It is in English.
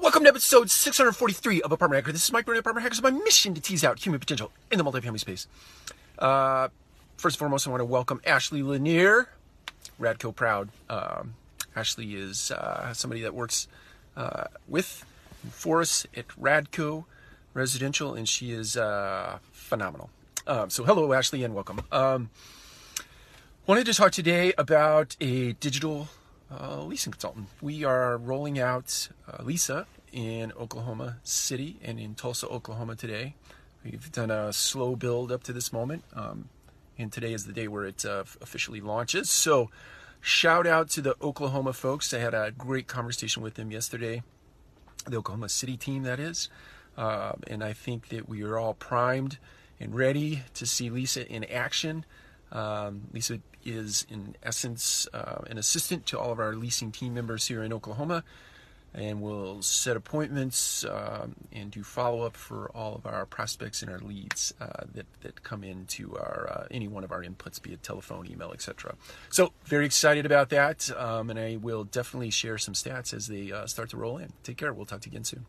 Welcome to episode 643 of Apartment Hacker. This is Mike Burnett, Apartment Hackers. My mission to tease out human potential in the multifamily space. Uh, first and foremost, I want to welcome Ashley Lanier, Radco Proud. Um, Ashley is uh, somebody that works uh, with for us at Radco Residential, and she is uh, phenomenal. Um, so, hello, Ashley, and welcome. Um, wanted to talk today about a digital uh, leasing consultant. We are rolling out uh, Lisa in Oklahoma City and in Tulsa, Oklahoma today. We've done a slow build up to this moment, um, and today is the day where it uh, officially launches. So, shout out to the Oklahoma folks. I had a great conversation with them yesterday, the Oklahoma City team, that is. Uh, and I think that we are all primed and ready to see Lisa in action. Um, Lisa is, in essence, uh, an assistant to all of our leasing team members here in Oklahoma, and will set appointments um, and do follow up for all of our prospects and our leads uh, that, that come into our uh, any one of our inputs, be it telephone, email, etc. So, very excited about that, um, and I will definitely share some stats as they uh, start to roll in. Take care. We'll talk to you again soon.